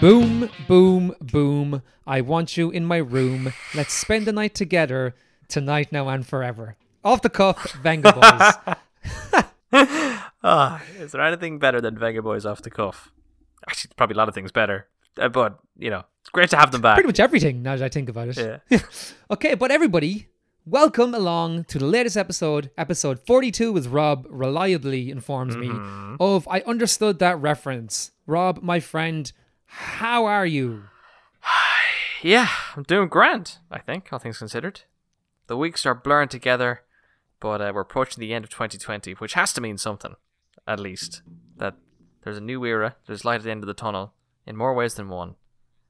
Boom, boom, boom. I want you in my room. Let's spend the night together, tonight, now, and forever. Off the cuff, Venga Boys. Ah, is there anything better than Venga Boys off the cuff? Actually, probably a lot of things better. Uh, but, you know, it's great to have them back. Pretty much everything now that I think about it. Yeah. Okay, but everybody, welcome along to the latest episode, episode 42, with Rob reliably informs me of I understood that reference. Rob, my friend, how are you? Yeah, I'm doing grand, I think, all things considered. The weeks are blurring together, but uh, we're approaching the end of 2020, which has to mean something, at least. That there's a new era, there's light at the end of the tunnel, in more ways than one.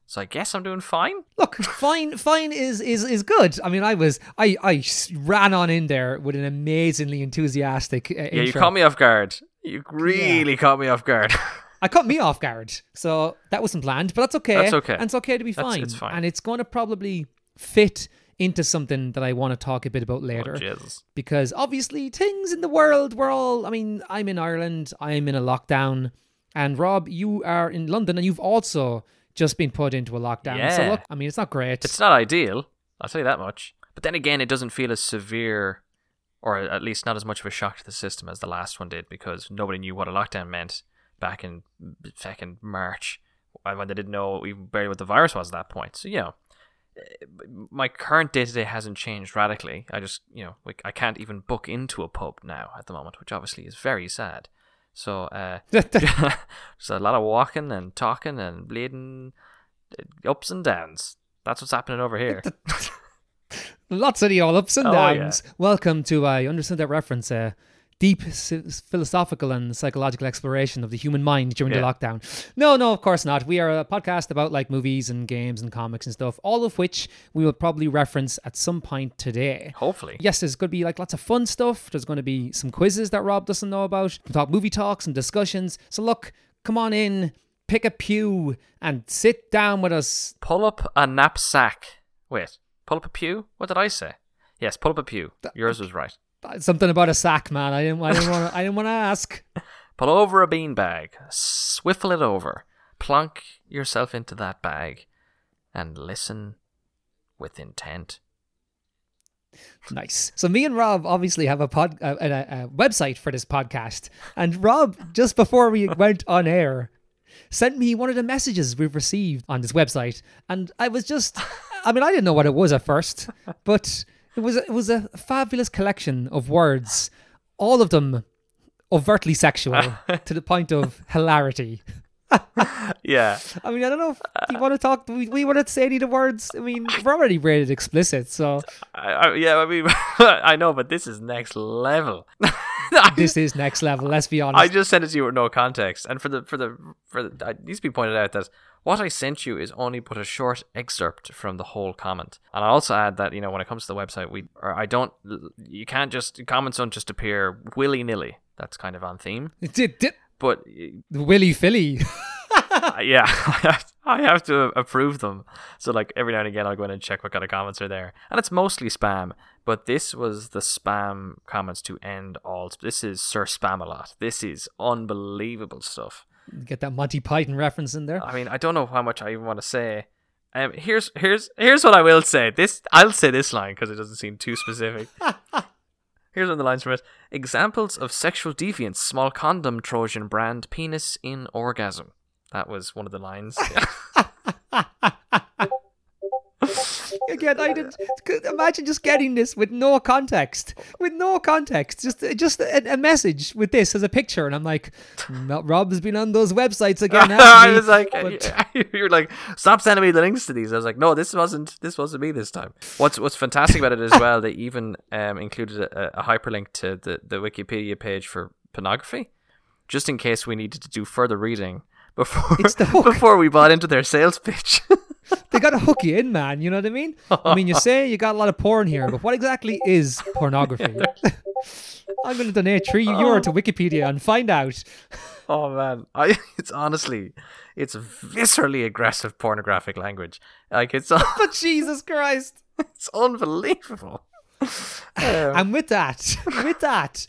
So I guess I'm doing fine. Look, fine, fine is is is good. I mean, I was I I ran on in there with an amazingly enthusiastic uh, Yeah, you caught me off guard. You really caught me off guard. I caught me off guard, so that wasn't planned, but that's okay. That's okay. and it's okay to be That's- fine. it's fine. and it's going to probably fit into something that I want to talk a bit about oh, later. oh, Jesus. because obviously things in the world we're all i mean i'm in ireland i'm in a lockdown and rob you are in london and you've also just been put into a lockdown so Yeah. look i mean it's not great It's not ideal, I'll tell you that much. But then again, it doesn't feel as severe, or at least not as much of a shock to the system as the last one did, because nobody knew what a lockdown meant back in fucking March, uh, when they didn't know even barely what the virus was at that point. So, you know, eh, my current day to day hasn't changed radically. I just, you know, like I can't even book into a pub now at the moment, which obviously is very sad. So, uh, there's a lot of walking and talking and bleeding uh, ups and downs. That's what's happening over here. lots of the all ups and Oh, yeah. downs welcome to i understand that reference uh, deep philosophical and psychological exploration of the human mind during the lockdown no no of course not we are a podcast about like movies and games and comics and stuff all of which we will probably reference at some point today Hopefully. yes, there's going to be like lots of fun stuff. There's going to be some quizzes that Rob doesn't know about. We'll talk movie talks and discussions. So look, come on in, pick a pew, and sit down with us. Pull up a knapsack. Wait, pull up a pew? What did I say? Yes, pull up a pew. Yours was right. Something about a sack, man. I didn't. I didn't want. I didn't want to ask. Pull over a beanbag. Swiffle it over. Plonk yourself into that bag, and listen with intent. Nice. So me and Rob obviously have a pod, uh, a, a, a website for this podcast, and Rob just before we went on air sent me one of the messages we've received on this website, and I was just, I mean, I didn't know what it was at first, but it was it was a fabulous collection of words, all of them overtly sexual to the point of hilarity. Yeah. I mean, I don't know if you want to talk. We, we want to say any of the words. I mean, we're already rated explicit, so I, I, yeah, I mean, I know, but this is next level. this is next level. Let's be honest. I just sent it to you with no context, and for the for the for the, it needs to be pointed out that what I sent you is only but a short excerpt from the whole comment. And I also add that you know when it comes to the website, we or I don't, you can't just comments don't just appear willy nilly. That's kind of on theme, It Did, did, but Willy Philly. uh, yeah, I have, I have to approve them. So like every now and again, I'll go in and check what kind of comments are there, and it's mostly spam. But this was the spam comments to end all. This is Sir Spam a lot. This is unbelievable stuff. Get that Monty Python reference in there. I mean, I don't know how much I even want to say. Um, here's here's here's what I will say. This I'll say this line because it doesn't seem too specific. here's one of the lines from it: examples of sexual deviance, small condom Trojan brand, penis in orgasm. That was one of the lines. Again, I didn't imagine just getting this with no context, with no context, just just a, a message with this as a picture, and I'm like, Rob's been on those websites again. I was like, But- you're like, stop sending me the links to these. I was like, no, this wasn't this wasn't me this time. What's what's fantastic about it as well, they even um, included a, a hyperlink to the, the Wikipedia page for pornography, just in case we needed to do further reading before It's the hook. before we bought into their sales pitch. They got to hook you in, man. You know what I mean? I mean, you say you got a lot of porn here, but what exactly is pornography? I'm going to donate three euro to Wikipedia and find out. oh man, I it's honestly, it's viscerally aggressive pornographic language. Like it's But Jesus Christ. it's unbelievable. And with that, with that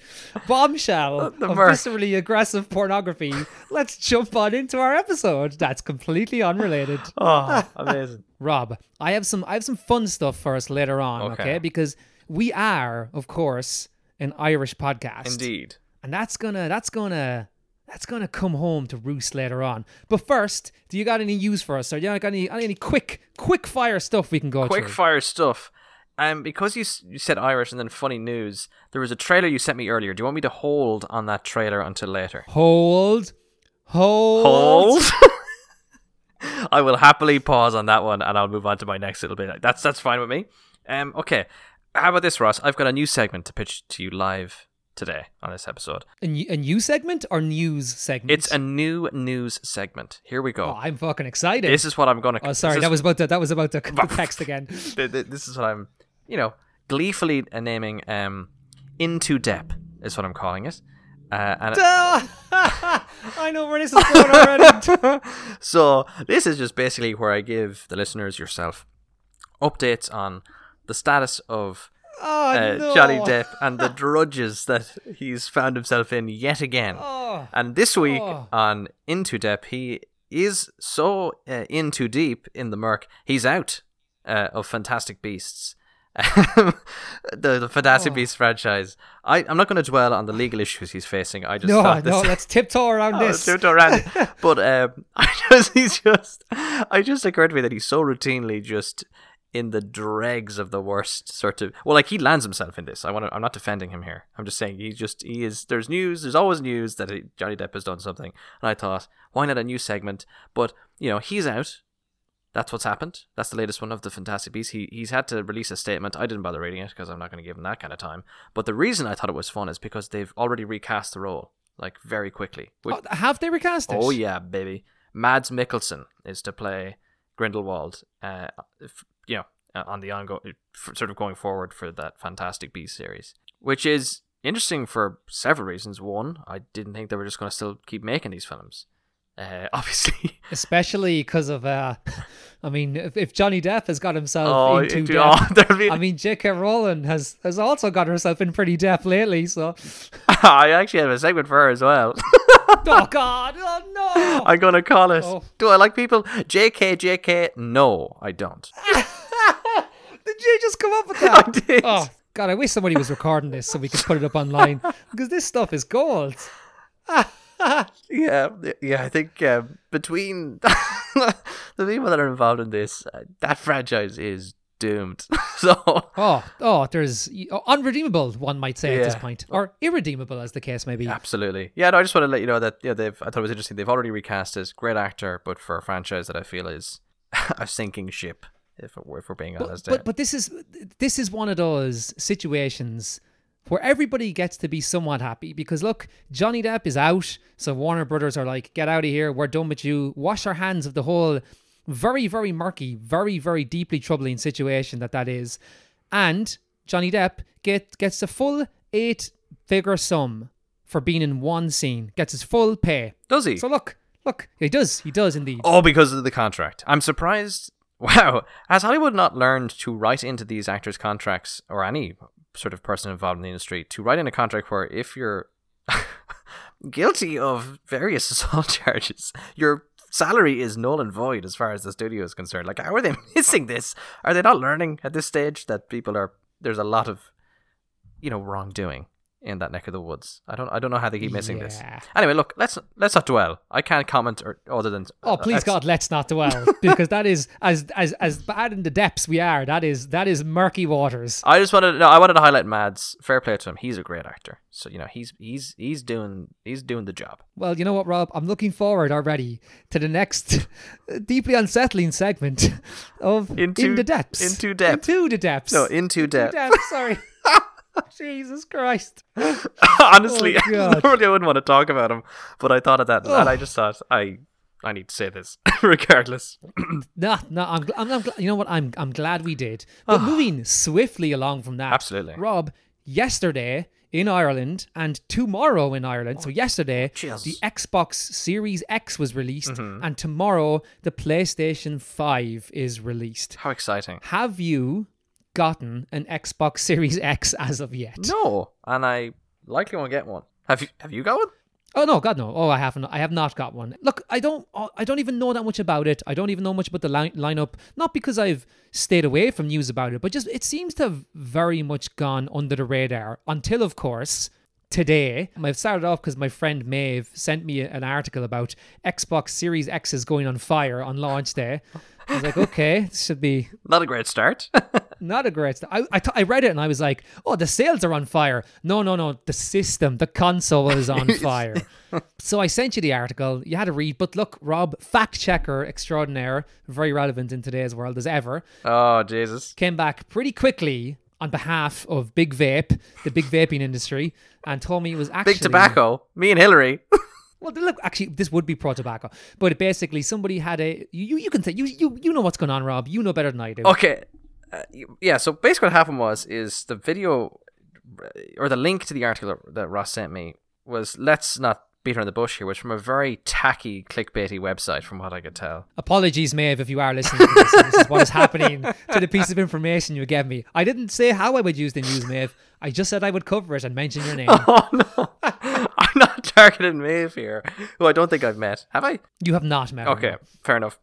bombshell of viscerally aggressive pornography, let's jump on into our episode. That's completely unrelated. Oh, amazing. Rob, I have some I have some fun stuff for us later on, okay? Okay. Because we are, of course, an Irish podcast. Indeed. And that's gonna that's gonna that's gonna come home to roost later on. But first, do you got any news for us? Or do you got any any quick quick fire stuff we can go Quick through? fire stuff. Um, because you you said Irish and then funny news, there was a trailer you sent me earlier. Do you want me to hold on that trailer until later? hold. Hold. Hold. I will happily pause on that one, and I'll move on to my next little bit. That's that's fine with me. Um, okay. How about this, Ross? I've got a new segment to pitch to you live today on this episode. A, new, a new segment or news segment? It's a new news segment. Here we go. Oh, I'm fucking excited. this is what I'm gonna. oh, sorry, that was about the, that was about the, the text again. th- th- this is what I'm, you know, gleefully naming um, into depth is what I'm calling it. Uh, and I know where this is going already. so this is just basically where I give the listeners yourself updates on the status of Oh uh, no, Johnny Depp and the drudges that he's found himself in yet again. Oh, And this week Oh. on Into Depp, he is so uh, in too deep in the murk, he's out uh, of Fantastic Beasts. the, the Fantastic Oh. Beasts franchise. I, I'm not going to dwell on the legal issues he's facing. I just no, thought this, no, let's tiptoe around Oh, this. too around. but um, I just, he's just, I just occurred to me that he's so routinely just in the dregs of the worst sort of. Well, like he lands himself in this. I want to. I'm not defending him here. I'm just saying he just he is. There's news. There's always news that he, Johnny Depp has done something, and I thought, why not a new segment? But you know, he's out. That's what's happened. That's the latest one of the Fantastic Beasts. He he's had to release a statement. I didn't bother reading it because I'm not going to give him that kind of time. But the reason I thought it was fun is because they've already recast the role like very quickly. Which, Oh, have they recast it? Oh yeah, baby. Mads Mikkelsen is to play Grindelwald. Uh, if, you know, uh, on the ongoing, sort of going forward for that Fantastic Beasts series, which is interesting for several reasons. One, I didn't think they were just going to still keep making these films. Uh, obviously, Especially because of, uh, I mean, if, if Johnny Depp has got himself oh, into it- debt, oh, there'll be- I mean, J.K. Rowling has has also got herself in pretty deep lately. So, I actually have a segment for her as well. oh God, oh no! I'm going to call it. Oh. Do I like people? JK, JK. No, I don't. Did you just come up with that? I did. Oh God, I wish somebody was recording this so we could put it up online because this stuff is gold. Yeah, yeah. I think uh, between the people that are involved in this, uh, that franchise is doomed. so Oh, oh, there's oh, unredeemable, one might say at this point, or irredeemable, as the case may be. absolutely, yeah. No, I just want to let you know that yeah, they've. I thought it was interesting. They've already recast this great actor, but for a franchise that I feel is a sinking ship. If we're, if we're being But, honest, but but this is this is one of those situations where everybody gets to be somewhat happy because look, Johnny Depp is out, so Warner Brothers are like, get out of here, we're done with you, wash our hands of the whole very very murky, very very deeply troubling situation that that is, and Johnny Depp get gets a full eight figure sum for being in one scene, gets his full pay. does he? So look, look, he does, he does indeed. Oh, because of the contract. I'm surprised. Wow. Has Hollywood not learned to write into these actors' contracts, or any sort of person involved in the industry, to write in a contract where if you're guilty of various assault charges, your salary is null and void as far as the studio is concerned? Like, how are they missing this? Are they not learning at this stage that people are, there's a lot of, you know, wrongdoing? In that neck of the woods, I don't. I don't know how they keep missing this. Anyway, look, let's let's not dwell. I can't comment or other than. Oh uh, please let's- God, let's not dwell because that is as as as bad in the depths we are. That is that is murky waters. I just wanted no, I wanted to highlight Mads. Fair play to him. He's a great actor. So you know he's he's he's doing he's doing the job. Well, you know what, Rob? I'm looking forward already to the next deeply unsettling segment of Into- in the depths. into depth. Into the depths. No, into Into depth. depths. Sorry. Jesus Christ. Honestly, Oh, normally I wouldn't want to talk about him, but I thought of that, and I Oh. just thought I I need to say this regardless. No, no, I'm, gl- I'm, I'm gl- you know what? I'm, I'm glad we did. But moving swiftly along from that, Absolutely. Rob. Yesterday in Ireland and tomorrow in Ireland. So yesterday, cheers. the Xbox Series X was released, Mm-hmm. and tomorrow the PlayStation Five is released. How exciting! Have you gotten an Xbox Series X as of yet. No, and I likely won't get one. Have you? Have you got one? Oh no, God no! Oh, I haven't. I have not got one. Look, I don't. I don't even know that much about it. I don't even know much about the line, lineup. Not because I've stayed away from news about it, but just it seems to have very much gone under the radar until, of course, today. I've started off because my friend Maeve sent me an article about Xbox Series X is going on fire on launch day. I was like, okay, this should be Not a great start. not a great. start. I I, th- I read it and I was like, oh, the sales are on fire. No, no, no, the system, the console is on fire. so I sent you the article. You had to read. But look, Rob, fact checker extraordinaire, very relevant in today's world as ever, oh Jesus! came back pretty quickly on behalf of Big Vape, the big vaping industry, and told me it was actually Big tobacco. Me and Hillary. Well, look, actually, this would be pro tobacco, but basically, somebody had a you. You can say you you you know what's going on, Rob. You know better than I do. Okay. Uh, yeah, so basically what happened was is the video or the link to the article that Ross sent me was let's not beat around the bush here, was from a very tacky clickbaity website from what I could tell. Apologies, Maeve, if you are listening to this. this is what is happening to the piece of information you gave me. I didn't say how I would use the news, Maeve. I just said I would cover it and mention your name. Oh no. I'm not targeting Maeve here, who I don't think I've met. Have I? You have not met her. Okay, fair enough.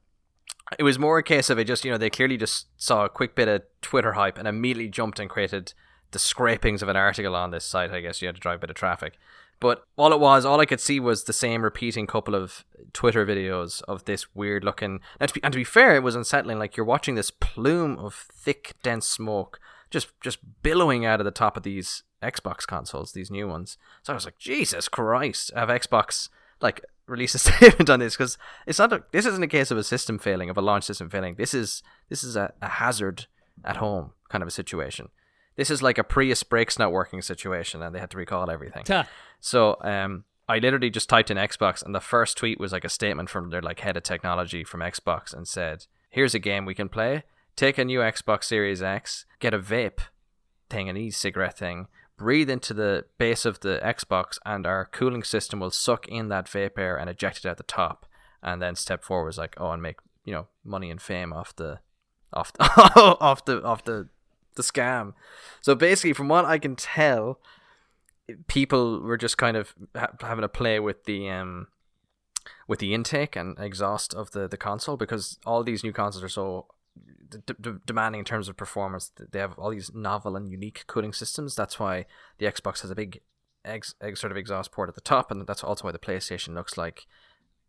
It was more a case of it just, you know, they clearly just saw a quick bit of Twitter hype and immediately jumped and created the scrapings of an article on this site. I guess you had to drive a bit of traffic. But all it was, all I could see was the same repeating couple of Twitter videos of this weird looking. And to be, and to be fair, it was unsettling. Like you're watching this plume of thick, dense smoke just just billowing out of the top of these Xbox consoles, these new ones. So I was like, Jesus Christ, have Xbox like release a statement on this because it's not. A, this isn't a case of a system failing, of a launch system failing. This is this is a, a hazard at home kind of a situation. This is like a Prius brakes not working situation, and they had to recall everything. So um, I literally just typed in Xbox, and the first tweet was like a statement from their like head of technology from Xbox, and said, "Here's a game we can play. Take a new Xbox Series X, get a vape thing, an e-cigarette thing, breathe into the base of the Xbox, and our cooling system will suck in that vape air and eject it out the top. And then step forward was like, oh, and make you know money and fame off the off the, off the off the the scam. So basically, from what I can tell, people were just kind of ha- having a play with the um with the intake and exhaust of the the console because all these new consoles are so d- d- demanding in terms of performance. They have all these novel and unique cooling systems. That's why the Xbox has a big ex- ex- sort of exhaust port at the top, and that's also why the PlayStation looks like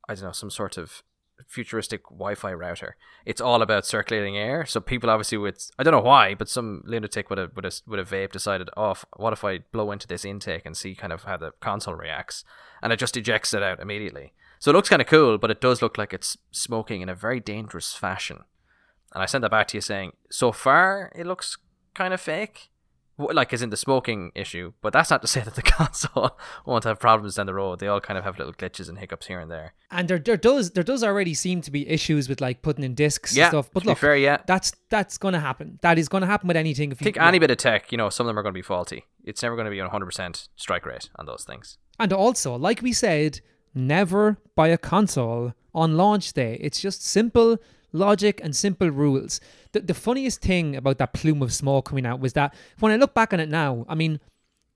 I don't know some sort of futuristic Wi-Fi router. It's all about circulating air. So people obviously with I don't know why, but some lunatic with a with a with a vape decided, oh, what if I blow into this intake and see kind of how the console reacts, and it just ejects it out immediately. So it looks kind of cool, but it does look like it's smoking in a very dangerous fashion. And I sent that back to you saying, so far it looks kind of fake, like as in the smoking issue. But that's not to say that the console won't have problems down the road. They all kind of have little glitches and hiccups here and there. And there, there does there does already seem to be issues with like putting in discs Yeah, and stuff. But look, fair, yeah. that's that's gonna happen. That is gonna happen with anything. If I you think any bit of tech, you know, some of them are going to be faulty. It's never going to be a 100% strike rate on those things. And also, like we said, never buy a console on launch day. It's just simple logic and simple rules. The, the funniest thing about that plume of smoke coming out was that when I look back on it now, I mean,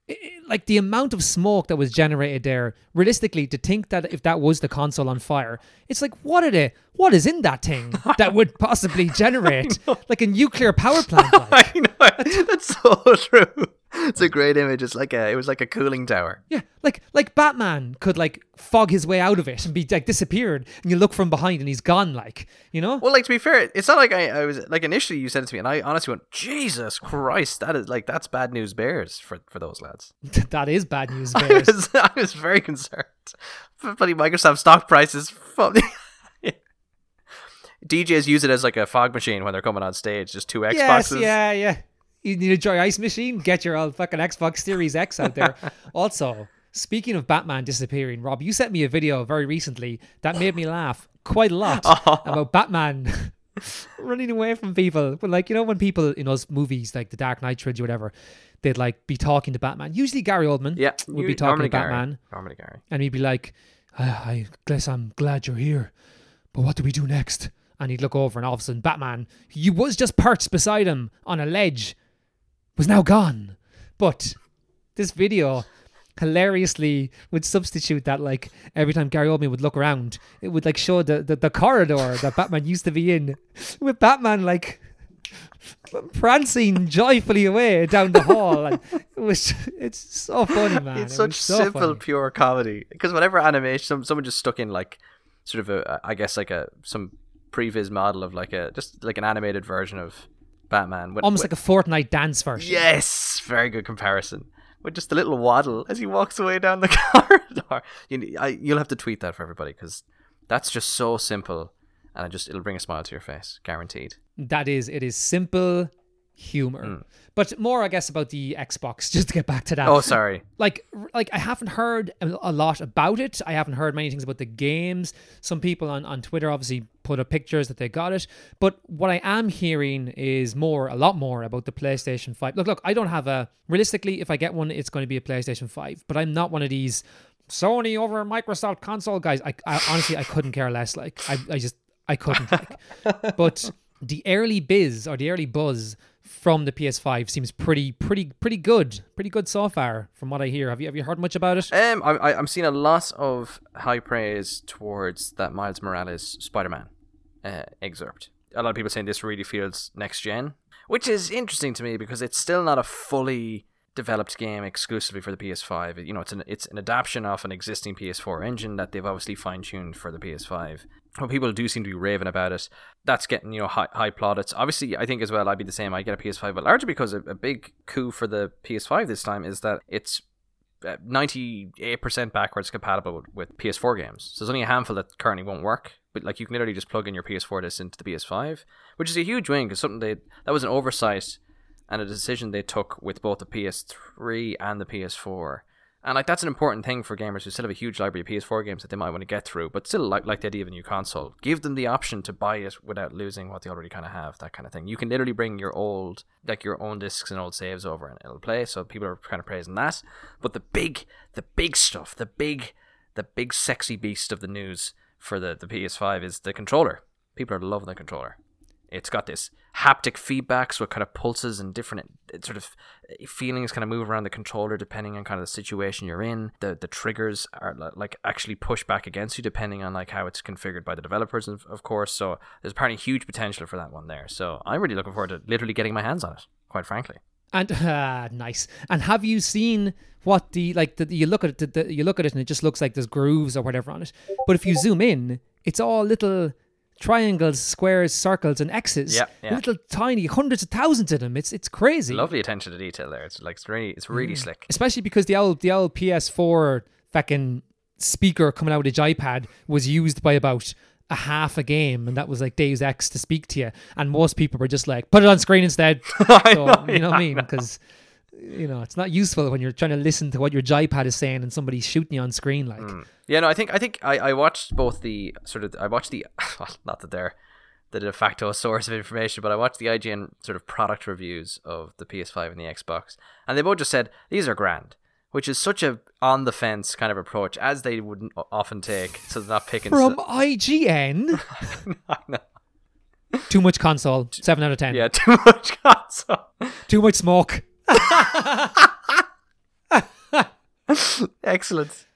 i- i- like the amount of smoke that was generated there, realistically, to think that if that was the console on fire, it's like, what are they? What is in that thing that would possibly generate like a nuclear power plant? Like? I know. That's so true. It's a great image. It's like a, it was like a cooling tower. Yeah, like like Batman could like fog his way out of it and be like disappeared, and you look from behind and he's gone. Like you know, Well, like to be fair, it's not like I, I was like initially you said it to me, and I honestly went, Jesus Christ, that is like that's bad news bears for for those lads. that is bad news. I Bears. was, I was very concerned. Bloody Microsoft stock prices. From DJs use it as like a fog machine when they're coming on stage. Just two yes, Xboxes. yeah, yeah. You need a ice machine? Get your old fucking Xbox Series X out there. also, speaking of Batman disappearing, Rob, you sent me a video very recently that made me laugh quite a lot about Batman running away from people. But like you know, when people in those movies like The Dark Knight trilogy or whatever, they'd like be talking to Batman. Usually Gary Oldman Yeah, would be talking to Batman. Gary. Normally Gary. and he'd be like, I, I guess I'm glad you're here, but what do we do next? and he'd look over, and all of a sudden, Batman, who was just perched beside him on a ledge, was now gone. But this video hilariously would substitute that like every time Gary Oldman would look around, it would like show the, the, the corridor that Batman used to be in with Batman like prancing joyfully away down the hall and it was it's so funny man it's It such so simple funny. pure comedy because whatever animation some, someone just stuck in like sort of a i guess like a some previs model of like a just like an animated version of batman. With, almost with- like a Fortnite dance version. Yes very good comparison. With just a little waddle as he walks away down the corridor. You, I, you'll have to tweet that for everybody because that's just so simple and it just it'll bring a smile to your face guaranteed. That is it is simple humor. Mm. but more i guess about the xbox just to get back to that. Oh sorry. Like like i haven't heard a lot about it. I haven't heard many things about the games. Some people on, on twitter obviously put up pictures that they got it. But what i am hearing is more a lot more about the playstation 5 look look i don't have a realistically if i get one it's going to be a playstation 5 but i'm not one of these sony over microsoft console guys. I, I honestly i couldn't care less like i, I just i couldn't like. But the early biz or the early buzz from the PS5 seems pretty, pretty, pretty good. Pretty good so far, from what I hear. Have you have you heard much about it? Um, I, I'm seeing a lot of high praise towards that Miles Morales Spider-Man uh, excerpt. A lot of people saying this really feels next gen, which is interesting to me because it's still not a fully developed game exclusively for the PS5. You know, it's an it's an adaptation of an existing PS4 engine that they've obviously fine tuned for the PS5. But people do seem to be raving about it. That's getting you know high, high plaudits. Obviously, I think as well I'd be the same. I get a PS5, but largely because a, a big coup for the PS5 this time is that it's uh, 98% backwards compatible with, with PS4 games. So there's only a handful that currently won't work. But like you can literally just plug in your PS4 disc into the PS5, which is a huge win because something they that was an oversight and a decision they took with both the PS3 and the PS4. And like that's an important thing for gamers who still have a huge library of PS4 games that they might want to get through, but still like like the idea of a new console. Give them the option to buy it without losing what they already kind of have, that kind of thing. You can literally bring your old like your own discs and old saves over and it'll play. So people are kind of praising that. But the big the big stuff, the big the big sexy beast of the news for the, the PS5 is the controller. People are loving the controller. It's got this haptic feedback, so it kind of pulses and different it sort of feelings kind of move around the controller depending on kind of the situation you're in. The the triggers are like actually push back against you depending on like how it's configured by the developers, of, of course. So there's apparently huge potential for that one there. So I'm really looking forward to literally getting my hands on it. Quite frankly. And uh, nice. And have you seen what the like? The, you look at it, the, the, you look at it, and it just looks like there's grooves or whatever on it. But if you zoom in, it's all little triangles, squares, circles, and X's. Yeah, yeah. Little tiny, hundreds of thousands of them. It's it's crazy. Lovely attention to detail there. It's like it's really it's really mm. slick. especially because the old the old PS4 fucking speaker coming out of the iPad was used by about a half a game, and that was like Deus Ex to speak to you, and most people were just like, put it on screen instead. So, know, you know what I mean? Because you know it's not useful when you're trying to listen to what your iPad is saying and somebody's shooting you on screen. Like, mm. Yeah, no, I think I think I, I watched both the sort of I watched the well, not that they're the de facto source of information, but I watched the IGN sort of product reviews of the PS5 and the Xbox, and they both just said these are grand, which is such a on the fence kind of approach as they wouldn't o- often take, so they're not picking. from so- IGN, I know. too much console, seven out of ten. Yeah, too much console. Too much smoke. Excellent.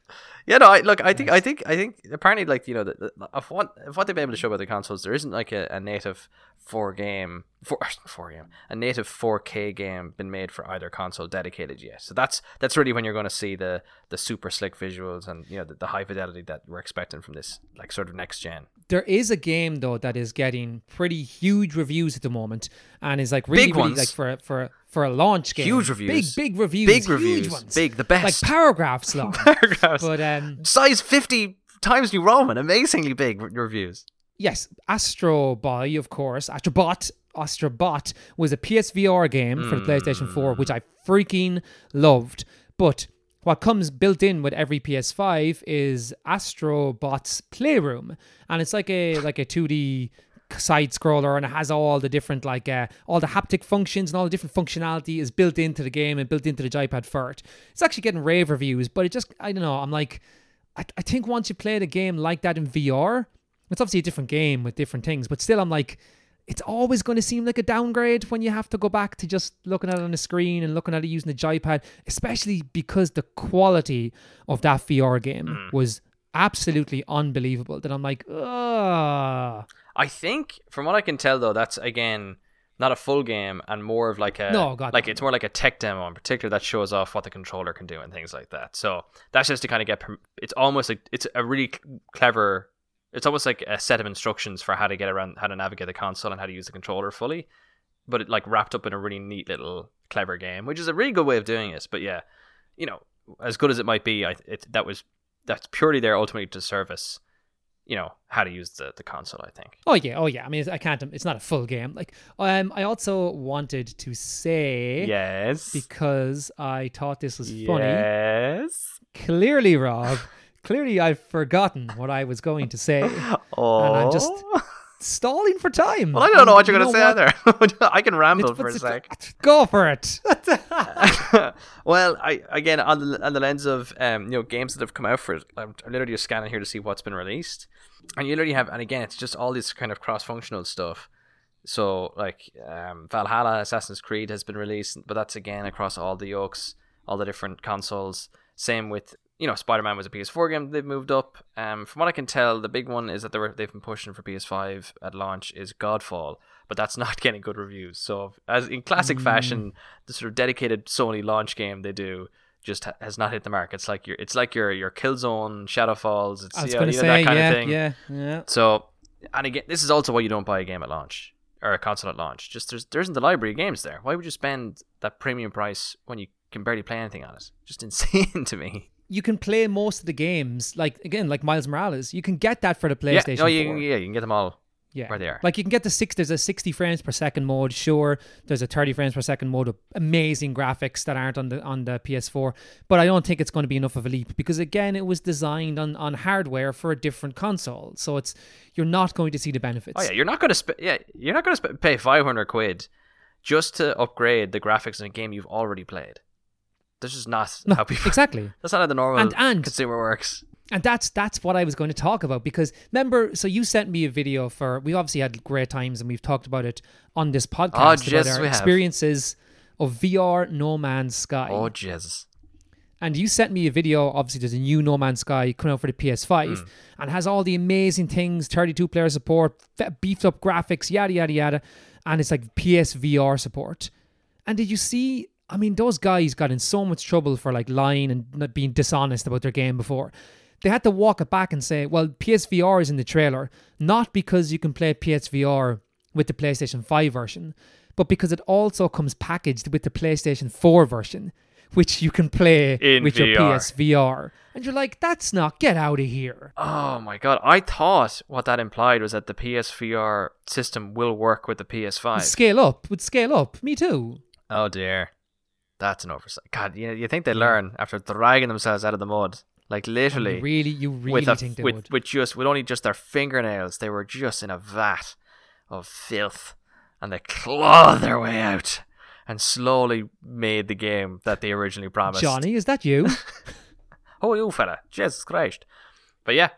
Yeah, no, I, look, I think, I think, I think, apparently, like you know, the, the, of what of what they've been able to show about the consoles, there isn't like a, a native four game, four four game, a native four K game been made for either console dedicated yet. So that's that's really when you're going to see the the super slick visuals and you know the, the high fidelity that we're expecting from this like sort of next gen. There is a game though that is getting pretty huge reviews at the moment, and is like really, Big really ones. like for a- for for a launch game. Huge reviews. big big reviews, Big huge reviews. ones, Big, the best. like paragraphs long. Paragraphs. but um, Size fifty times New Roman, amazingly big re- reviews. yes, Astro Boy, of course, Astrobot. Astrobot was a PSVR game for the PlayStation 4, which I freaking loved. But what comes built in with every PS5 is Astrobot's Playroom, and it's like a like a 2D side scroller and it has all the different like uh, all the haptic functions and all the different functionality is built into the game and built into the joypad for it it's actually getting rave reviews but it just i don't know i'm like I, I think once you play the game like that in VR, It's obviously a different game with different things, but still, I'm like, it's always going to seem like a downgrade when you have to go back to just looking at it on the screen and looking at it using the joypad, especially because the quality of that VR game Mm. was absolutely unbelievable. That I'm like, ugh. I think, from what I can tell, though, that's again not a full game and more of like a No, God, like no. it's more like a tech demo in particular that shows off what the controller can do and things like that. So that's just to kind of get. It's almost like it's a really clever. It's almost like a set of instructions for how to get around, how to navigate the console and how to use the controller fully, but it like wrapped up in a really neat little clever game, which is a really good way of doing it. But yeah, you know, as good as it might be, I it that was that's purely there ultimately to service, you know, how to use the the console. I think. Oh yeah, oh yeah. I mean, I can't. It's not a full game. Like, um, I also wanted to say Yes. because I thought this was funny. Yes. Clearly, Rob. Clearly, I've forgotten what I was going to say. Oh. I'm just- Stalling for time. Well, I don't know what you're And going to say know either. I can ramble It's- for a sec. Go for it. well, I again on the on the lens of um you know games that have come out for it, I'm, I'm literally just scanning here to see what's been released, and you literally have and again it's just all this kind of cross functional stuff. So like um, Valhalla, Assassin's Creed has been released, but that's again across all the yokes, all the different consoles. Same with you know Spider Man was a PS4 game. They've moved up. Um, from what I can tell, the big one is that they were they've been pushing for PS5 at launch is Godfall, but that's not getting good reviews. So as in classic Mm. fashion, the sort of dedicated Sony launch game they do just ha- has not hit the mark. It's like your it's like your your Killzone, Shadowfalls. It's I you know, you know, say, that kind yeah, of thing. yeah, yeah. So, and again, this is also why you don't buy a game at launch or a console at launch. Just there's there isn't the library of games there. Why would you spend that premium price when you can barely play anything on it? Just insane to me. You can play most of the games, like again, like Miles Morales. You can get that for the PlayStation yeah, no, you, 4. can- yeah, you can get them all Yeah. where they are. Like you can get the six. There's a 60 frames per second mode. Sure, there's a 30 frames per second mode with amazing graphics that aren't on the on the PS4. But I don't think it's going to be enough of a leap because again, it was designed on on hardware for a different console. So it's you're not going to see the benefits. Oh yeah, you're not gonna sp- yeah, you're not gonna sp- pay five hundred quid just to upgrade the graphics in a game you've already played. This is not No, how people. exactly. That's not how the normal And- and- consumer works. And that's that's what I was going to talk about because remember, so you sent me a video for we obviously had great times and we've talked about it on this podcast yes, about our we have. experiences of VR No Man's Sky. Oh Jesus! And you sent me a video. Obviously, there's a new No Man's Sky coming out for the PS5 Hmm. and has all the amazing things 32 player support, fe- beefed up graphics, yada, yada, yada. And it's like PSVR support. And did you see? I mean, those guys got in so much trouble for like lying and not being dishonest about their game before. They had to walk it back and say, well, PSVR is in the trailer, not because you can play PSVR with the PlayStation 5 version, but because it also comes packaged with the PlayStation 4 version, which you can play In with your PSVR. And you're like, that's not, get out of here. Oh my god! I thought what that implied was that the PSVR system will work with the PS5. Scale up, would scale up. Me too. Oh dear, that's an oversight. God, you you think they learn after dragging themselves out of the mud, like literally You really, you really with a, think they with would. with just with only just their fingernails, they were just in a vat of filth, and they clawed their way out and slowly made the game that they originally promised. Johnny, is that you? oh you fella, Jesus Christ! But yeah,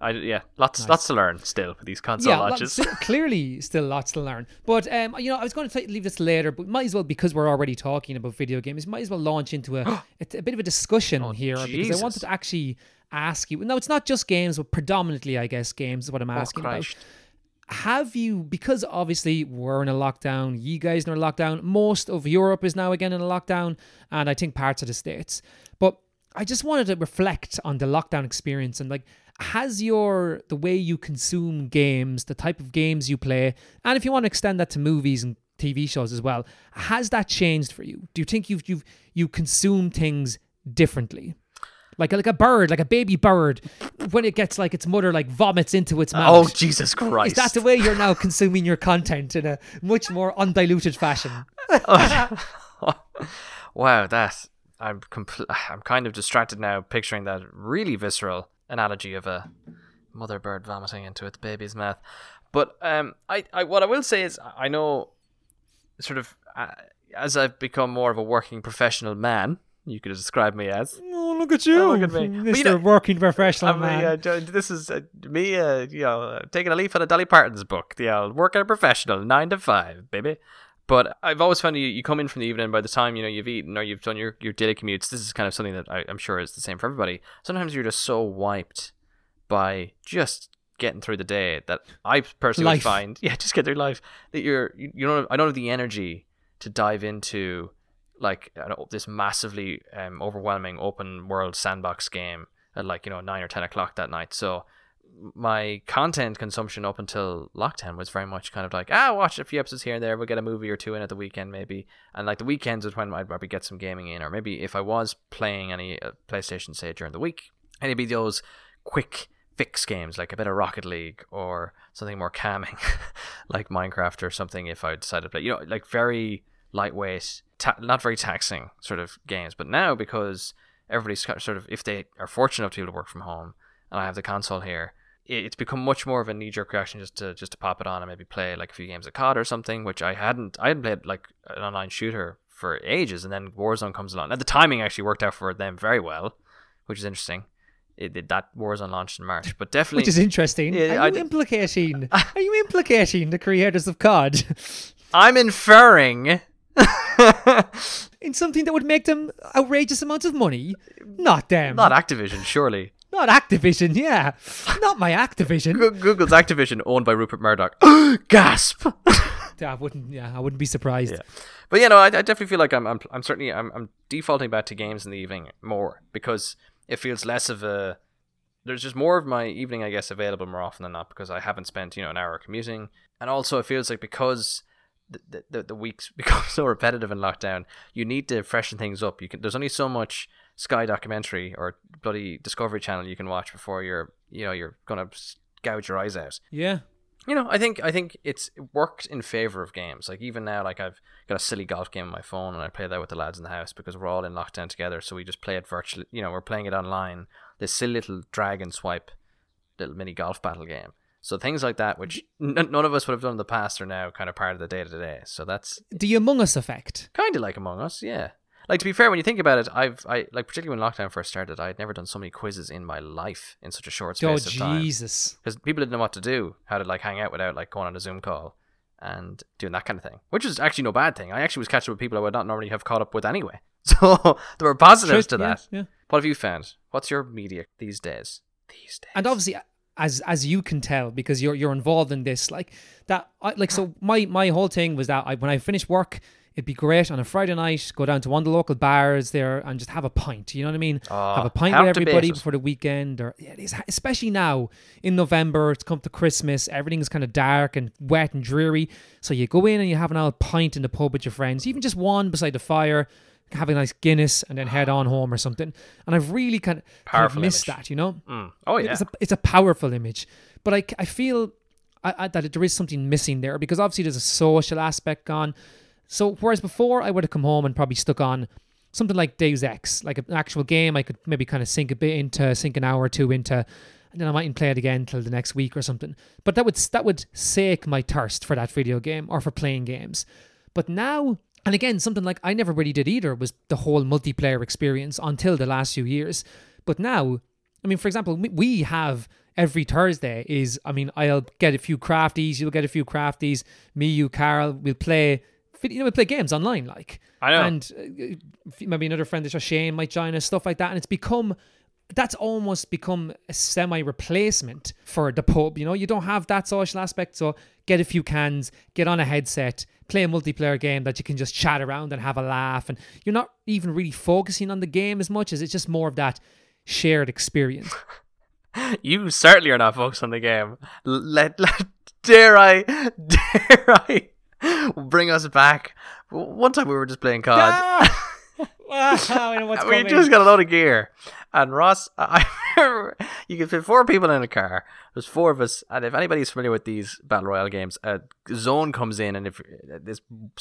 I yeah, lots Nice. lots to learn still for these console yeah, launches. lots- clearly still lots to learn. But um, you know, I was going to leave this later, but might as well because we're already talking about video games. Might as well launch into a a, a bit of a discussion Oh, here because I wanted to actually ask you. No, it's not just games, but predominantly, I guess, games is what I'm oh asking about. Have you because obviously we're in a lockdown you guys are in a lockdown most of europe is now again in a lockdown and i think parts of the states but i just wanted to reflect on the lockdown experience and like has your the way you consume games the type of games you play and if you want to extend that to movies and tv shows as well has that changed for you do you think you've you've you consume things differently like like a bird like a baby bird when it gets like its mother like vomits into its mouth Oh Jesus Christ! is that the way you're now consuming your content in a much more undiluted fashion? wow, that I'm compl- I'm kind of distracted now, picturing that really visceral analogy of a mother bird vomiting into its baby's mouth. But um, I, I what I will say is I know, sort of, uh, as I've become more of a working professional man, you could describe me as. Oh, Look at you, Oh, look at me. Mr. you know- working professional I man. uh, this is uh, me, uh, you know, uh, taking a leaf out of Dolly Parton's book. The uh, working professional, nine to five, baby. But I've always found you, you come in from the evening. By the time you know you've eaten or you've done your, your daily commutes, this is kind of something that I, I'm sure is the same for everybody. Sometimes you're just so wiped by just getting through the day that I personally Life. find, yeah, just get through life that you're you, you don't I don't have the energy to dive into like this massively um, overwhelming open world sandbox game at like you know nine or ten o'clock that night. So my content consumption up until lockdown was very much kind of like ah watch a few episodes here and there. We'll get a movie or two in at the weekend maybe, and like the weekends is when I'd probably get some gaming in, or maybe if I was playing any uh, PlayStation say during the week, it'd be those quick fix games like a bit of Rocket League or something more calming like Minecraft or something if I decided to play. You know like very lightweight ta- not very taxing sort of games. But now because everybody's sort of if they are fortunate enough to be able to work from home and I have the console here it's become much more of a knee-jerk reaction just to just to pop it on and maybe play like a few games of COD or something which I hadn't I hadn't played like an online shooter for ages and then Warzone comes along and the timing actually worked out for them very well which is interesting it, it, that Warzone launched in March but definitely which is interesting. Yeah, are I you implicating? are you implicating the creators of COD I'm inferring in something that would make them outrageous amounts of money? Not them. not Activision surely Not Activision. Yeah, not my Activision. Go- Google's Activision owned by Rupert Murdoch. Gasp! I wouldn't. Yeah, I wouldn't be surprised. Yeah. But you know, I, I definitely feel like I'm, I'm, I'm certainly, I'm, I'm defaulting back to games in the evening more because it feels less of a. There's just more of my evening, I guess, available more often than not because I haven't spent, you know, an hour commuting, and also it feels like because the the, the, the weeks become so repetitive in lockdown, you need to freshen things up. You can. There's only so much Sky documentary or bloody Discovery Channel you can watch before you're, you know, you're gonna gouge your eyes out Yeah. you know, I think I think it's worked in favor of games. Like even now, like I've got a silly golf game on my phone, and I play that with the lads in the house because we're all in lockdown together. So we just play it virtually. You know, we're playing it online. This silly little drag and swipe, little mini golf battle game. So things like that, which n- none of us would have done in the past, are now kind of part of the day to day. So that's The Among Us effect. kind of like Among Us, yeah. Like to be fair, when you think about it, I've I like particularly when lockdown first started, I had never done so many quizzes in my life in such a short Oh space of time Jesus! because people didn't know what to do, how to like hang out without like going on a Zoom call and doing that kind of thing, which is actually no bad thing. I actually was catching up with people I would not normally have caught up with anyway. So there were positives to Yeah, that. yeah. What have you found? What's your media these days? These days. and obviously as as you can tell because you're you're involved in this like that I, like so my my whole thing was that I, when I finished work it'd be great on a Friday night go down to one of the local bars there and just have a pint you know what I mean Oh, have a pint with everybody before the weekend or yeah, especially now in November it's come to Christmas everything's kind of dark and wet and dreary so you go in and you have an old pint in the pub with your friends even just one beside the fire have a nice Guinness and then head on home or something and I've really kind of, kind of missed image. that you know Mm. Oh yeah. it's a it's a powerful image, but I, I feel I, I, that there is something missing there because obviously there's a social aspect gone. So whereas before I would have come home and probably stuck on something like Deus Ex, like an actual game, I could maybe kind of sink a bit into, sink an hour or two into, and then I mightn't play it again till the next week or something. But that would that would sake my thirst for that video game or for playing games. But now, and again, something like I never really did either was the whole multiplayer experience until the last few years. But now, I mean, for example, we- have every Thursday is, I mean, I'll get a few crafties, you'll get a few crafties, me, you, Carl, we'll play, you know, we'll play games online, like. I know. And uh, maybe another friend of ours, Shane, might join us, stuff like that. And it's become, that's almost become a semi replacement for the pub. You know, you don't have that social aspect. So get a few cans, get on a headset, play a multiplayer game that you can just chat around and have a laugh. And you're not even really focusing on the game as much as it's just more of that shared experience. you certainly are not focused on the game. Let, let dare I dare I bring us back. One time we were just playing COD. Ah! Ah, I know what's we just got a load of gear, and Ross, I remember you could fit four people in a car. There's four of us, and if anybody's familiar with these battle royale games, a zone comes in, and if this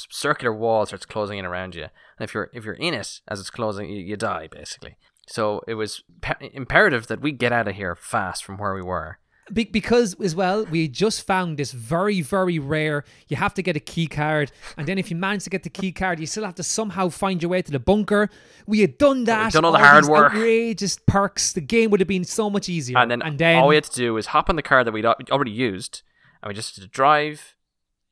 circular wall starts closing in around you, and if you're if you're in it as it's closing, you, you die basically. So it was pe- imperative that we get out of here fast from where we were. Be- because as well, we just found this very, very rare. You have to get a key card, and then if you manage to get the key card, you still have to somehow find your way to the bunker. We had done that. done all the hard these work. Outrageous perks. The game would have been so much easier. And then, and then all we had to do was hop on the car that we'd already used, and we just had to drive,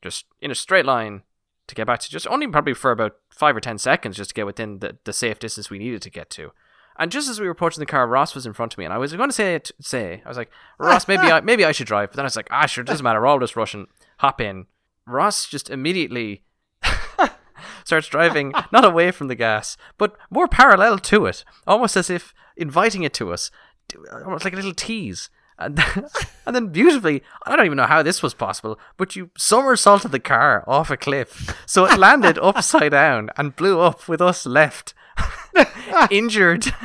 just in a straight line, to get back to just only probably for about five or ten seconds, just to get within the, the safe distance we needed to get to. And just as we were approaching the car, Ross was in front of me, and I was going to say it, say I was like, Ross, maybe I maybe I should drive, but then I was like, ah, sure, it doesn't matter, we're all just rushing, hop in. Ross just immediately starts driving not away from the gas, but more parallel to it, almost as if inviting it to us, almost like a little tease. And then, and then beautifully, I don't even know how this was possible, but you somersaulted the car off a cliff, so it landed upside down and blew up with us left, injured.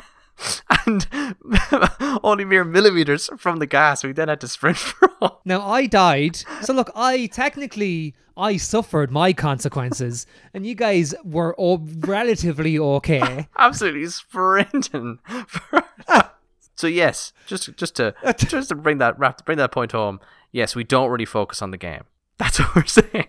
And only mere millimeters from the gas, we then had to sprint for home. Now I died. So look, I technically I suffered my consequences, and you guys were all relatively okay. absolutely sprinting. For... so yes, just just to just to bring that wrap bring that point home. Yes, we don't really focus on the game. That's what we're saying.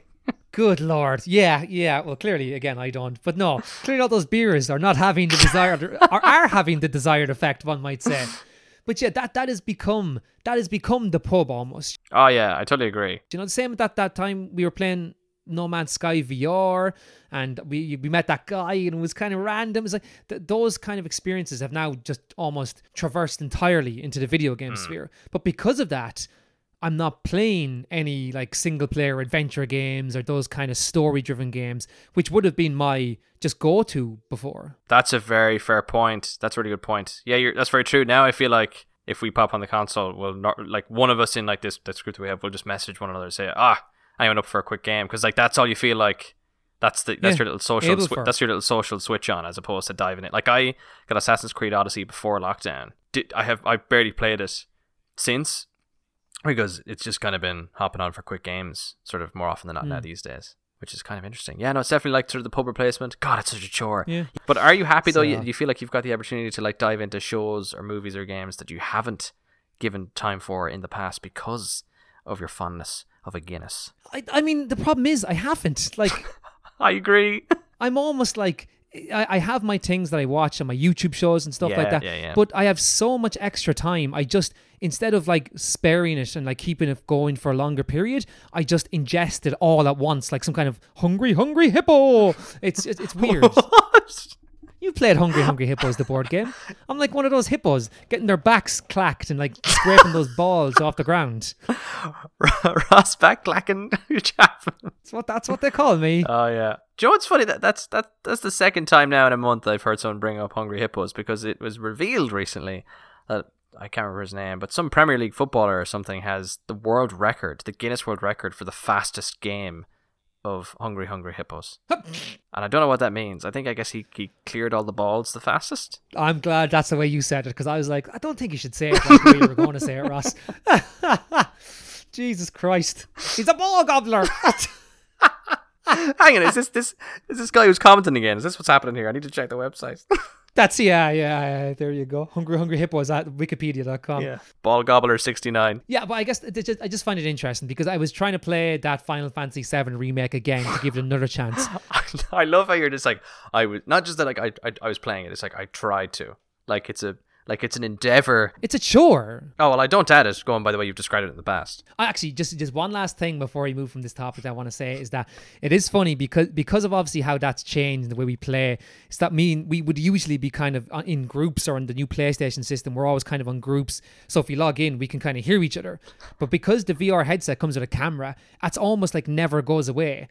Good lord, yeah, yeah. Well, clearly, again, I don't. But no, clearly, all those beers are not having the desired, or are having the desired effect. One might say. But yeah, that that has become that has become the pub almost. Oh yeah, I totally agree. You know, the same at that that time we were playing No Man's Sky VR, and we we met that guy, and it was kind of random. It's like th- those kind of experiences have now just almost traversed entirely into the video game hmm. sphere. But because of that, I'm not playing any like single player adventure games or those kind of story driven games, which would have been my just go to before. That's a very fair point. That's a really good point. Yeah, you're, that's very true. Now I feel like if we pop on the console, we'll not like one of us in like this this group that we have, we'll just message one another and say, ah, I went up for a quick game because like that's all you feel like. That's the that's Yeah, your little social swi- that's your little social switch on as opposed to diving it. Like I got Assassin's Creed Odyssey before lockdown. Did, I have I barely played it since because it's just kind of been hopping on for quick games sort of more often than not Hmm. now these days, which is kind of interesting. Yeah, no, it's definitely like sort of the pub replacement. God, it's such a chore. Yeah. But are you happy though? So- You, you feel like you've got the opportunity to like dive into shows or movies or games that you haven't given time for in the past because of your fondness of a Guinness. I, I mean, the problem is I haven't. Like, I agree. I'm almost like I, I have my things that I watch on my YouTube shows and stuff like that. yeah, yeah. But I have so much extra time. I just instead of like sparing it and like keeping it going for a longer period, I just ingest it all at once, like some kind of hungry, hungry hippo. It's it's, it's weird. You played Hungry Hungry Hippos, the board game. I'm like one of those hippos getting their backs clacked and like scraping those balls off the ground. Ross back clacking chap. That's what that's what they call me. Oh yeah. Do you know what's funny? That that's that that's the second time now in a month I've heard someone bring up Hungry Hippos because it was revealed recently that I can't remember his name, but some Premier League footballer or something has the world record, the Guinness World Record for the fastest game of Hungry Hungry Hippos. and I don't know what that means. I think I guess he, he cleared all the balls the fastest. I'm glad that's the way you said it because I was like, I don't think you should say it like the way you were going to say it, Ross. Jesus Christ, he's a ball gobbler. Hang on, is this this is this guy who's commenting again? Is this what's happening here? I need to check the website. that's yeah, yeah, yeah. There you go. Hungry Hungry Hippos at wikipedia.com. yeah. Ball Gobbler sixty nine. Yeah, but I guess just, I just find it interesting because I was trying to play that Final Fantasy 7 remake again to give it another chance. I love how you're just like I was not just that like I, I I was playing it. It's like I tried to like it's a like it's an endeavor. It's a chore. Oh well, I don't add it. Going by the way you've described it in the past. I actually just just one last thing before we move from this topic that I want to say is that it is funny because because of obviously how that's changed the way we play. It's that mean we would usually be kind of uh, in groups or in the new PlayStation system. We're always kind of on groups, so if we log in, we can kind of hear each other. But because the VR headset comes with a camera, that's almost like never goes away.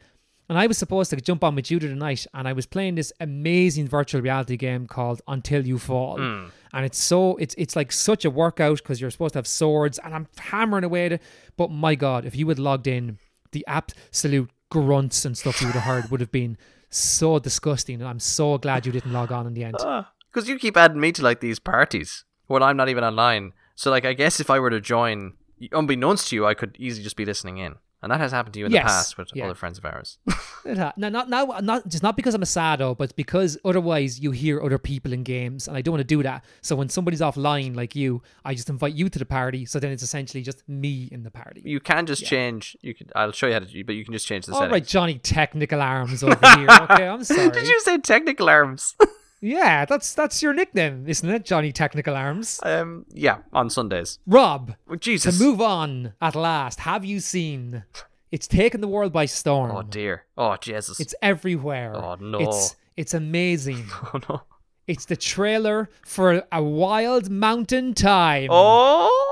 And I was supposed to jump on with you tonight, and I was playing this amazing virtual reality game called Until You Fall, hmm. And it's so it's it's like such a workout because you're supposed to have swords, and I'm hammering away at it. But my God, if you had logged in, the absolute grunts and stuff you would have heard would have been so disgusting. And I'm so glad you didn't log on in the end. Ah, because you keep adding me to like these parties when I'm not even online. So like I guess if I were to join, unbeknownst to you, I could easily just be listening in. And that has happened to you in Yes, the past with yeah. other friends of ours. It ha- no, not now, not just not because I'm a sado, but because otherwise you hear other people in games, and I don't want to do that. So when somebody's offline like you, I just invite you to the party. So then it's essentially just me in the party. you can just change. You can. I'll show you how to. do- But you can just change the All settings. right, Johnny Technical Arms over here. Okay, I'm sorry. Did you say technical arms? Yeah, that's that's your nickname, isn't it, Johnny Technical Arms? um. Yeah. On Sundays. Rob, Oh, to Jesus. move on at last. Have you seen? It's taken the world by storm. Oh dear. Oh Jesus. It's everywhere. Oh, no. It's it's amazing. oh no. It's the trailer for A Wild Mountain Thyme. Oh.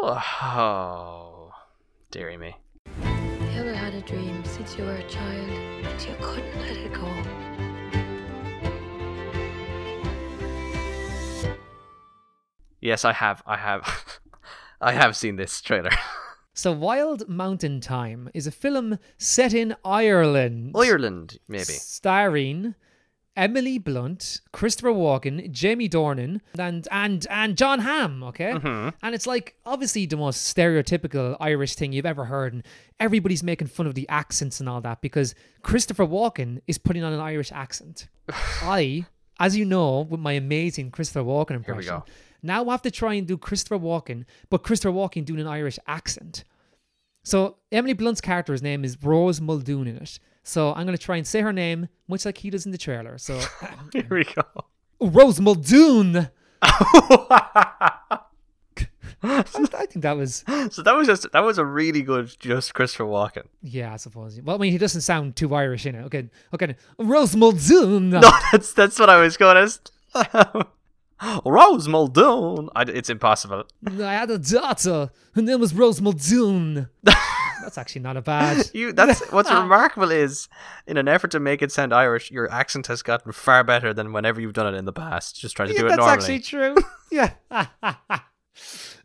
Oh. Deary me. You ever had a dream since you were a child, but you couldn't let it go? Yes, I have. I have. I have seen this trailer. So Wild Mountain Thyme is a film set in Ireland. Ireland, maybe. Starring Emily Blunt, Christopher Walken, Jamie Dornan, and and and Jon Hamm, okay? Mm-hmm. And it's like obviously the most stereotypical Irish thing you've ever heard, and everybody's making fun of the accents and all that because Christopher Walken is putting on an Irish accent. I, as you know, with my amazing Christopher Walken impression. Here we go. Now I have to try and do Christopher Walken, but Christopher Walken doing an Irish accent. So Emily Blunt's character's name is Rose Muldoon in it. So I'm gonna try and say her name, much like he does in the trailer. So um, Here we go. Rose Muldoon. I, I think that was so that was just that was a really good just Christopher Walken. yeah, I suppose. Well, I mean, he doesn't sound too Irish in it. Okay, okay, Rose Muldoon. No, that's that's what I was going to. Rose Muldoon. I, it's impossible. I had a daughter. Her name was Rose Muldoon. That's actually not a bad. You. That's what's remarkable is, in an effort to make it sound Irish, your accent has gotten far better than whenever you've done it in the past. Just trying to Yeah, do it that's normally. That's actually true. Yeah.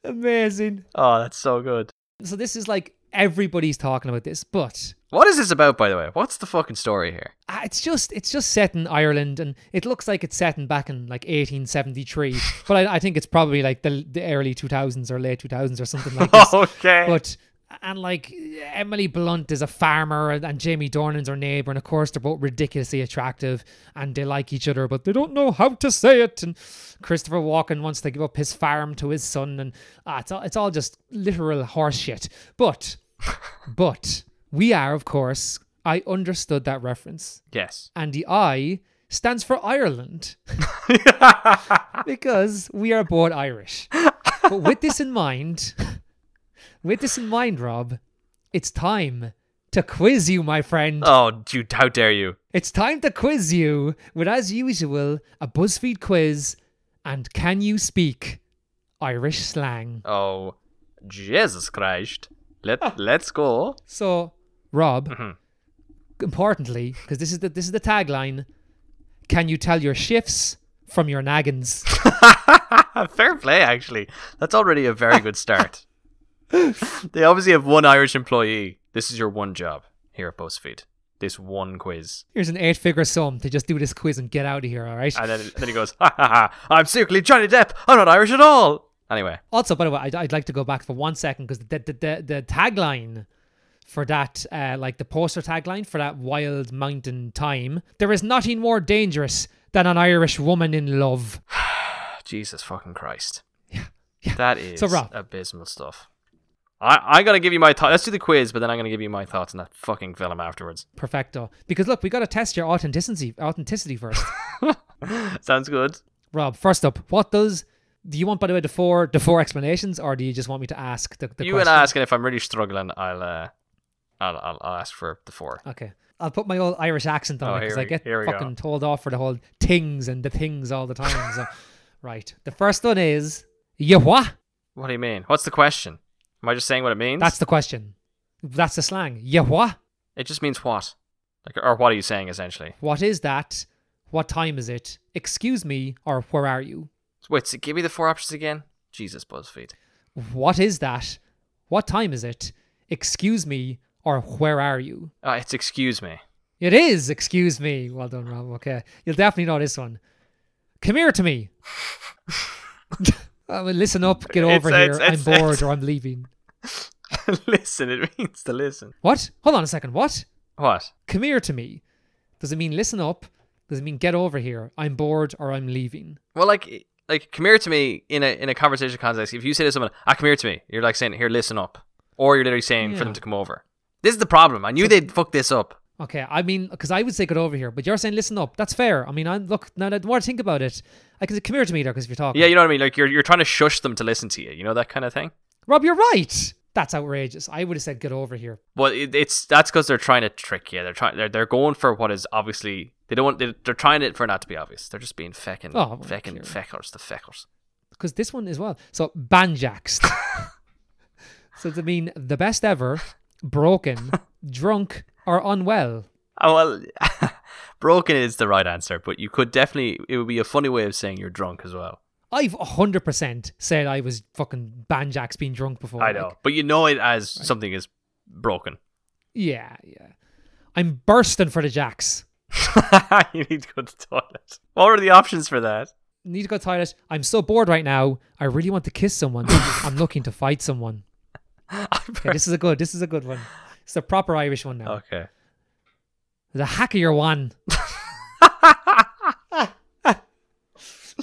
Amazing. Oh, that's so good. So this is like everybody's talking about this, but What is this about, by the way? What's the fucking story here? uh, it's just it's just set in Ireland, and it looks like it's set in back in like 1873. but I, I think it's probably like the, the early 2000s or late 2000s or something like this. okay. But and like Emily Blunt is a farmer and, and Jamie Dornan's her neighbor, and of course they're both ridiculously attractive and they like each other, but they don't know how to say it. And Christopher Walken wants to give up his farm to his son, and ah, it's all it's all just literal horseshit. But but we are, of course, I understood that reference, yes. and the I stands for Ireland because we are both Irish. But with this in mind, with this in mind, Rob, it's time to quiz you, my friend. Oh, dude, how dare you? It's time to quiz you with, as usual, a BuzzFeed quiz and can you speak Irish slang? Oh, Jesus Christ. Let Let's go. So, Rob, Mhm. importantly, because this is the this is the tagline, can you tell your shifts from your naggins? Fair play, actually. That's already a very good start. they obviously have one Irish employee. This is your one job here at BuzzFeed. This one quiz. Here's an eight-figure sum to just do this quiz and get out of here. All right. And then, then he goes, ha ha ha, I'm secretly Johnny Depp. I'm not Irish at all. Anyway, Also, by the way, I'd, I'd like to go back for one second because the, the the the tagline for that, uh, like the poster tagline for that Wild Mountain Thyme, there is nothing more dangerous than an Irish woman in love. Jesus fucking Christ. Yeah, yeah. That is So, Rob- abysmal stuff. I, going to give you my thoughts. Let's do the quiz, but then I'm to give you my thoughts on that fucking film afterwards. Perfecto. Because look, we got to test your authenticity authenticity first. Sounds good. Rob, first up, what does do you want by the way the four the four explanations, or do you just want me to ask the, the you question? and ask, and if I'm really struggling, I'll, uh, I'll, I'll, I'll ask for the four. Okay. I'll put my old Irish accent on Oh, it because I get we go. fucking told off for the whole things and the things all the time. so, right. The first one is you what? What do you mean? What's the question? Am I just saying what it means? That's the question. That's the slang. You what? It just means what? Like, or what are you saying essentially? What is that? What time is it? Excuse me, or where are you? Wait, so give me the four options again. Jesus, BuzzFeed. What is that? What time is it? Excuse me, or where are you? Uh, it's excuse me. It is, excuse me. Well done, Rob. Okay. You'll definitely know this one. Come here to me. Uh, well, listen up, get over it's- here. I'm it's- bored or I'm leaving. listen. It means to listen. What? Hold on a second. What? What? Come here to me. Does it mean listen up? Does it mean get over here? I'm bored or I'm leaving. Well, like, like, come here to me in a in a conversation context. If you say to someone, "Ah, come here to me," you're like saying, "Here, listen up," or you're literally saying for them to come over. This is the problem. I knew they'd fuck this up. Okay, I mean, because I would say get over here, but you're saying listen up. That's fair. I mean, I look now. The more I think about it, I can say come here to me there because if you're talking. Yeah, you know what I mean. Like, you're you're trying to shush them to listen to you. You know that kind of thing. Rob, you're right. That's outrageous. I would have said get over here. Well, it, it's that's because they're trying to trick you. They're trying. They're they're going for what is obviously they don't want. They're, they're trying it for not to be obvious. They're just being fecking, Oh, well, fecking, feckers, the feckers. because this one as well. So banjaxed. so to mean the best ever, broken, drunk, or unwell. Oh well, broken is the right answer, but you could definitely. It would be a funny way of saying you're drunk as well. I've hundred percent said I was fucking banjax being drunk before. I like, know, but you know it as something is broken. yeah, yeah. I'm bursting for the jacks. you need to go to the toilet. What are the options for that? Need to go to the toilet. I'm so bored right now. I really want to kiss someone. I'm looking to fight someone. Okay, this is a good. This is a good one. It's a proper Irish one now. Okay. The hackier one.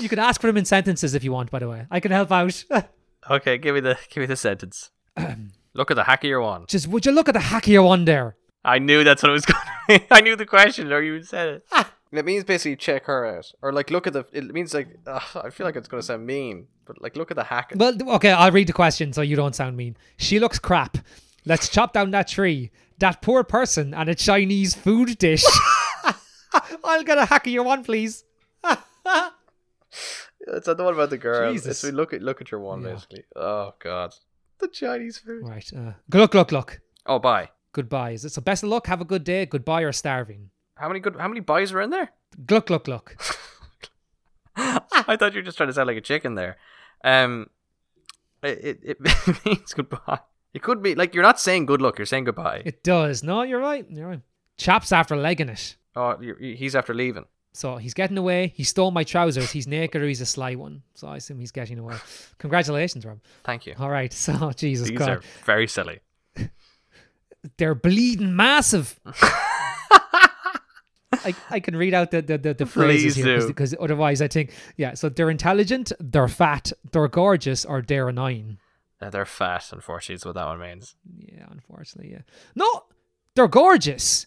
You can ask for them in sentences if you want. By the way, I can help out. Okay, give me the give me the sentence. Look at the hackier one. Just would you look at the hackier one there? I knew that's what it was going. to I knew the question, or you said it. Ah. It means basically check her out, or like look at the. It means like ugh, I feel like it's going to sound mean, but like look at the hack. Well, okay, I'll read the question so you don't sound mean. She looks crap. Let's chop down that tree. That poor person and a Chinese food dish. I'll get a hackier one, please. It's the one about the girl. Jesus. It's we look at look at your one Yeah. basically. Oh god, the Chinese food. Right. Uh, look, look, look. Oh, bye. Goodbye. Is it so? Best of luck. Have a good day. Goodbye or starving. How many good? How many buys are in there? Gluck, gluck, gluck. I thought you were just trying to sound like a chicken there. Um, it it, it means goodbye. It could be like you're not saying good luck. You're saying goodbye. It does. No, you're right. You're right. Chaps after legging it. oh, he's after leaving. So he's getting away. He stole my trousers. He's naked or he's a sly one. So I assume he's getting away. Congratulations, Rob. Thank you. All right. So Jesus These God, are very silly. they're bleeding massive. I, I can read out the the, the, the phrases Please here because otherwise I think yeah. So they're intelligent, they're fat, they're gorgeous, or they're annoying. Uh, they're fat, unfortunately, is what that one means. Yeah, unfortunately, yeah. No, they're gorgeous.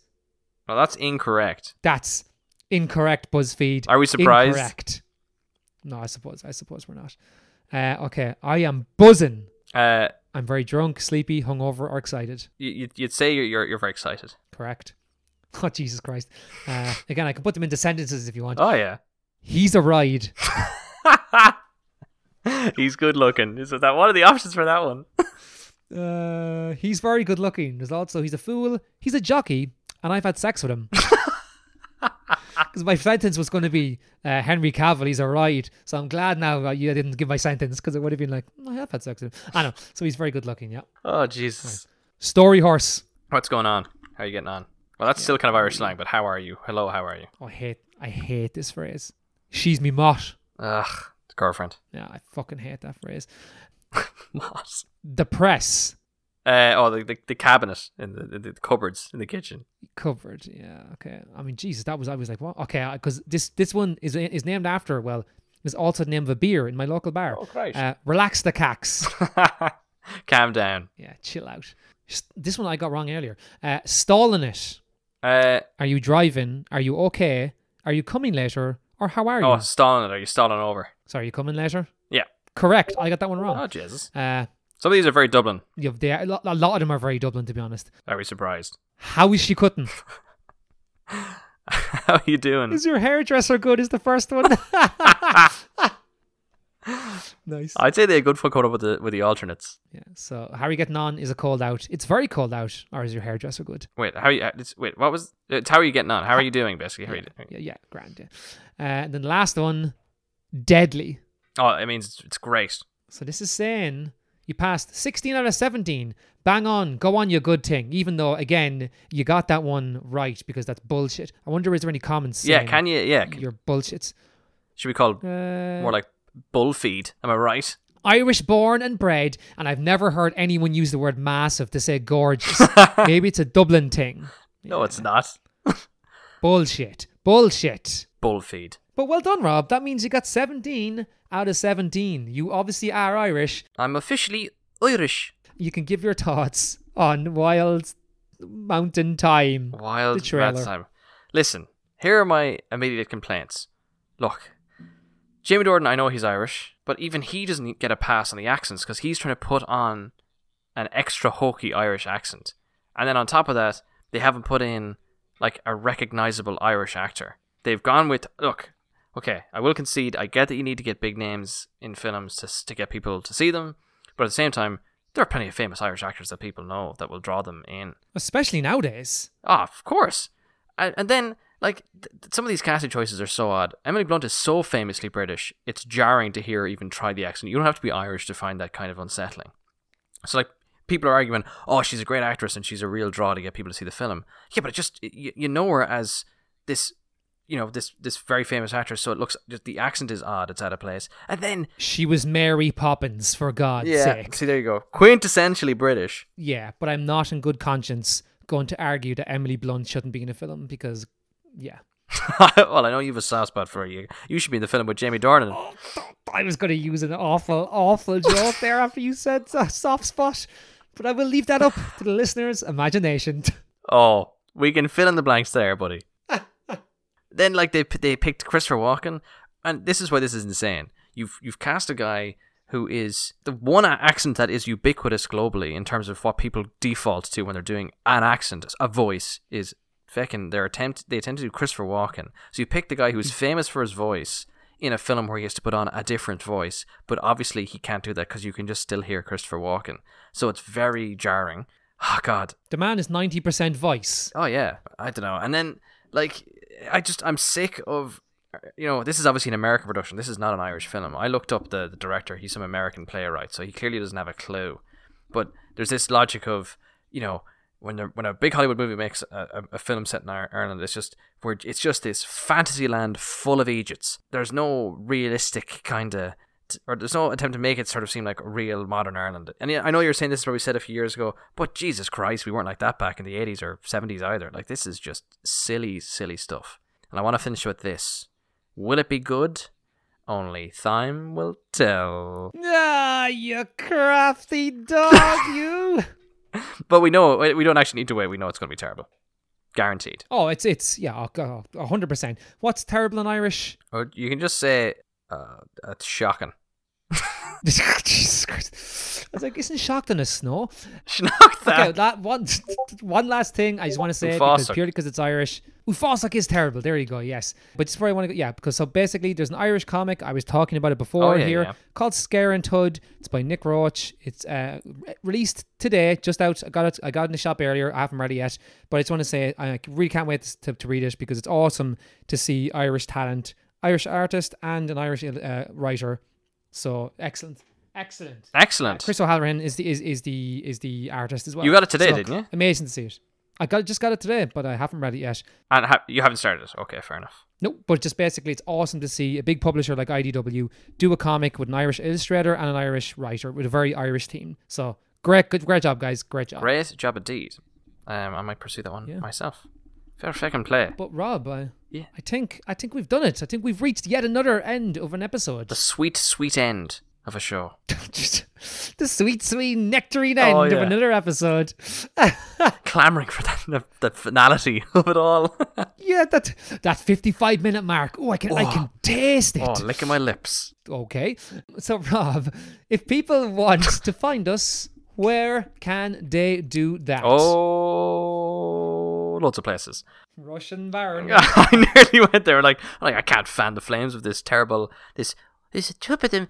Well, that's incorrect. That's incorrect. BuzzFeed. Are we surprised? Incorrect. No, I suppose. I suppose we're not. Uh, okay, I am buzzing. Uh, I'm very drunk, sleepy, hungover, or excited. you, you'd- you'd say you're, you're you're very excited. Correct. Oh Jesus Christ! Uh, again, I can put them into sentences if you want. Oh yeah. He's a ride. He's good looking. Is that one of the options for that one? Uh, he's very good looking. There's also he's a fool. He's a jockey, and I've had sex with him. Because my sentence was going to be uh, Henry Cavill. He's all right. So I'm glad now that you didn't give my sentence because it would have been like "Mm, I have had sex with him. I know. So he's very good looking. Yeah. Oh Jesus. Story horse. What's going on? How are you getting on? Well, that's still kind of Irish slang, but how are you? Hello, how are you? Oh, I hate. I hate this phrase. She's me mott. Ugh, girlfriend. Yeah, I fucking hate that phrase. What? The press Uh, oh, the, the, the cabinet in the, the, the cupboards in the kitchen. Cupboard, Yeah. Okay. I mean, Jesus, that was. I was like, what? Okay, because this this one is is named after. Well, is also the name of a beer in my local bar. Oh, Christ. Uh, relax the cax. Calm down. yeah, chill out. This one I got wrong earlier. Uh, stalling it. Uh, Are you driving? Are you okay? Are you coming later? Or how are you? oh, stalling it. Are you stalling over? Sorry, you coming later? Yeah. Correct. I got that one wrong. Oh Jesus. Uh, Some of these are very Dublin. yeah, they are, a lot- of them are very Dublin, to be honest. We surprised? How is she cutting? How are you doing? Is your hairdresser good? Is the first one. nice. I'd say they're good for coming up with the with the alternates. Yeah. So how are you getting on? Is it cold out? It's very cold out. Or is your hairdresser good? Wait, how are you? uh, It's, wait, what was? It's how are you getting on? How are you doing? Basically, how are you doing? Yeah, yeah, grand. Yeah. Uh, and then the last one, deadly. Oh, it means it's, it's great. So this is saying you passed 16 out of 17. Bang on, go on, you good thing. Even though, again, you got that one right because that's bullshit. I wonder is there any comments? Yeah, can you? Yeah, can, You're bullshits. should we call Uh, more like bull feed? Am I right? Irish born and bred, and I've never heard anyone use the word massive to say gorgeous. Maybe it's a Dublin thing. No, it's not. Bullshit. Bullshit. Bull feed. But well done, Rob. That means you got 17 out of 17. You obviously are Irish. I'm officially Irish. You can give your thoughts on Wild Mountain Thyme. Wild The trailer. Time. Listen, here are my immediate complaints. Look, Jamie Dornan, I know he's Irish, but even he doesn't get a pass on the accents because he's trying to put on an extra hokey Irish accent. And then on top of that, they haven't put in like a recognizable Irish actor. They've gone with look. Okay, I will concede. I get that you need to get big names in films to to get people to see them, but at the same time, there are plenty of famous Irish actors that people know that will draw them in. Especially nowadays. Ah, of course. And, and then, like, th- some of these casting choices are so odd. Emily Blunt is so famously British, it's jarring to hear her even try the accent. You don't have to be Irish to find that kind of unsettling. So, like, people are arguing, oh, she's a great actress and she's a real draw to get people to see the film. Yeah, but it just, you, you know her as this, you know, this this very famous actress, so it looks, just the accent is odd, it's out of place. And then, She was Mary Poppins, for God's yeah, sake. see, there you go. Quintessentially British. Yeah, but I'm not in good conscience going to argue that Emily Blunt shouldn't be in a film because, yeah. well, I know you have a soft spot for you. You should be in the film with Jamie Dornan. Oh, I was going to use an awful, awful joke there after you said soft spot, but I will leave that up to the listeners' imagination. Oh, we can fill in the blanks there, buddy. Then, like they they picked Christopher Walken, and this is why this is insane. You've you've cast a guy who is the one accent that is ubiquitous globally in terms of what people default to when they're doing an accent, a voice is feckin' their attempt. They attempt to do Christopher Walken. So you pick the guy who's mm. famous for his voice in a film where he has to put on a different voice, but obviously he can't do that because you can just still hear Christopher Walken. So it's very jarring. Oh God, The man is 90% voice. Oh yeah, I don't know. And then like I just I'm sick of you know this is obviously an American production. This is not an Irish film. I looked up the, the director. He's some American playwright, so he clearly doesn't have a clue. But there's this logic of you know when when a big Hollywood movie makes a, a, a film set in Ireland, it's just where it's just this fantasy land full of Egypts. There's no realistic kind of or there's no attempt to make it sort of seem like real modern Ireland. And yeah, I know you're saying this is what we said a few years ago, but Jesus Christ, we weren't like that back in the 80s or 70s either. Like this is just silly, silly stuff. And I want to finish with this. Will it be good? Only time will tell. Ah, you crafty dog, you. But we know we don't actually need to wait. We know it's going to be terrible, guaranteed. Oh, it's, it's, yeah, oh, a 100%. What's terrible in Irish? Or you can just say uh, it's shocking. Jesus Christ. I was like, isn't shocked in a snow? Schnock that. Okay, that one one last thing I just want to say because purely because it's Irish. Ufosok is terrible. There you go. Yes, but just where I want to go, yeah, because so basically there's an Irish comic I was talking about it before Oh, yeah, here yeah. called Scarenthood. It's by Nick Roche. It's uh, re- released today, just out. I got it. I got it in the shop earlier. I haven't read it yet, but I just want to say I really can't wait to, to read it because it's awesome to see Irish talent, Irish artist, and an Irish uh, writer. So excellent, excellent. Excellent. Chris O'Halloran is the is, is the is the artist as well. You got it today, So, didn't you? Amazing to see it. I got just got it today, but I haven't read it yet. And ha- you haven't started it. Okay, fair enough. No, but just basically, it's awesome to see a big publisher like IDW do a comic with an Irish illustrator and an Irish writer with a very Irish team. So great, good, great job, guys. Great job. Great job indeed. Um, I might pursue that one Yeah. myself. Fair second play. But Rob, I, Yeah. I think I think we've done it. I think we've reached yet another end of an episode. The sweet, sweet end of a show. Just the sweet, sweet nectarine oh, end Oh, of another episode. Clamoring for that, the, the finality of it all. yeah, that that fifty-five minute mark. Oh, I can I can oh. taste it. oh, licking my lips. Okay. So, Rob, if people want to find us, where can they do that? Oh, loads of places. Russian Baron. I nearly went there. Like, like I can't fan the flames of this terrible, this, this tip of them,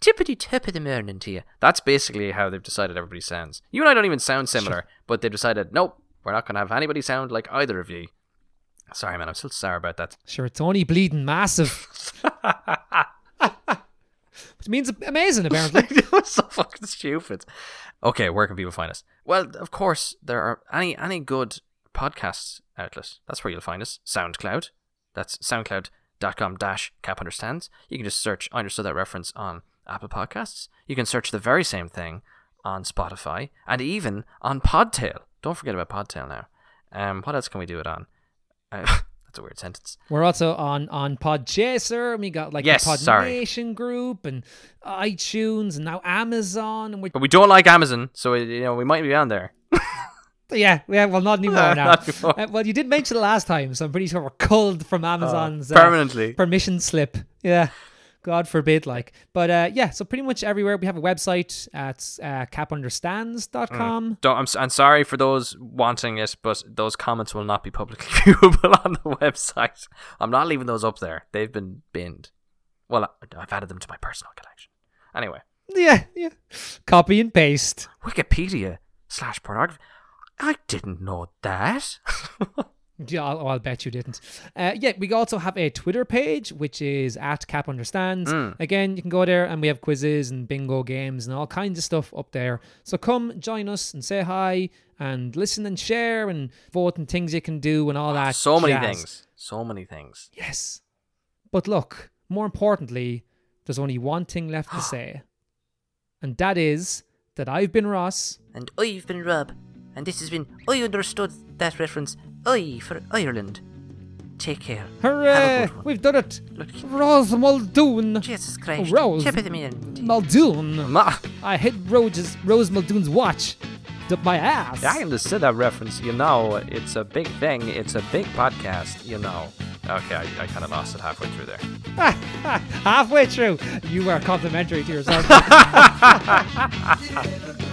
tippity tip of the morning to you. That's basically how they've decided everybody sounds. You and I don't even sound similar, but they've decided, nope, we're not going to have anybody sound like either of you. Sorry, man, I'm still sorry about that. Sure, it's only bleeding massive. Which means amazing, apparently. it was so fucking stupid. Okay, where can people find us? Well, of course, there are any any good podcast outlet. That's where you'll find us. SoundCloud. That's soundcloud.com dash cap understands. You can just search I understood that reference on Apple Podcasts. You can search the very same thing on Spotify and even on Podtail. Don't forget about Podtail now. Um, what else can we do it on? Uh, that's a weird sentence. We're also on on Podchaser, and we got like Yes, the Pod sorry. Nation group and iTunes, and now Amazon, and we But we don't like Amazon, so you know we might be on there. yeah, yeah, well, not anymore now. Not. Uh, well, you did mention it last time, so I'm pretty sure we're culled from Amazon's uh, permanently. permission slip. Yeah. God forbid, like. But uh, yeah, so pretty much everywhere we have a website at uh, capunderstands.com. Don't, I'm, I'm sorry for those wanting it, but those comments will not be publicly viewable on the website. I'm not leaving those up there. They've been binned. Well, I've added them to my personal collection. Anyway, Yeah, yeah. Copy and paste. Wikipedia slash pornography. I didn't know that. Yeah, I'll, I'll bet you didn't. Uh, yeah, we also have a Twitter page, which is at Cap Understands. Again, you can go there and we have quizzes and bingo games and all kinds of stuff up there. So come join us and say hi and listen and share and vote and things you can do and all that. so many jazz. things. So many things. Yes. But look, more importantly, there's only one thing left to say. And that is that I've been Ross. And I've been Rob, and this has been I understood that reference. I for Ireland. Take care. Hooray! We've done it! Look, Rose Muldoon! Jesus Christ. Rose. Tip of the man. Muldoon! Ma- I hit Rose, Rose Muldoon's watch. Up my ass. I understood that reference. You know, it's a big thing. It's a big podcast. You know. Okay, I, I kind of lost it halfway through there. Halfway through, you were complimentary to yourself.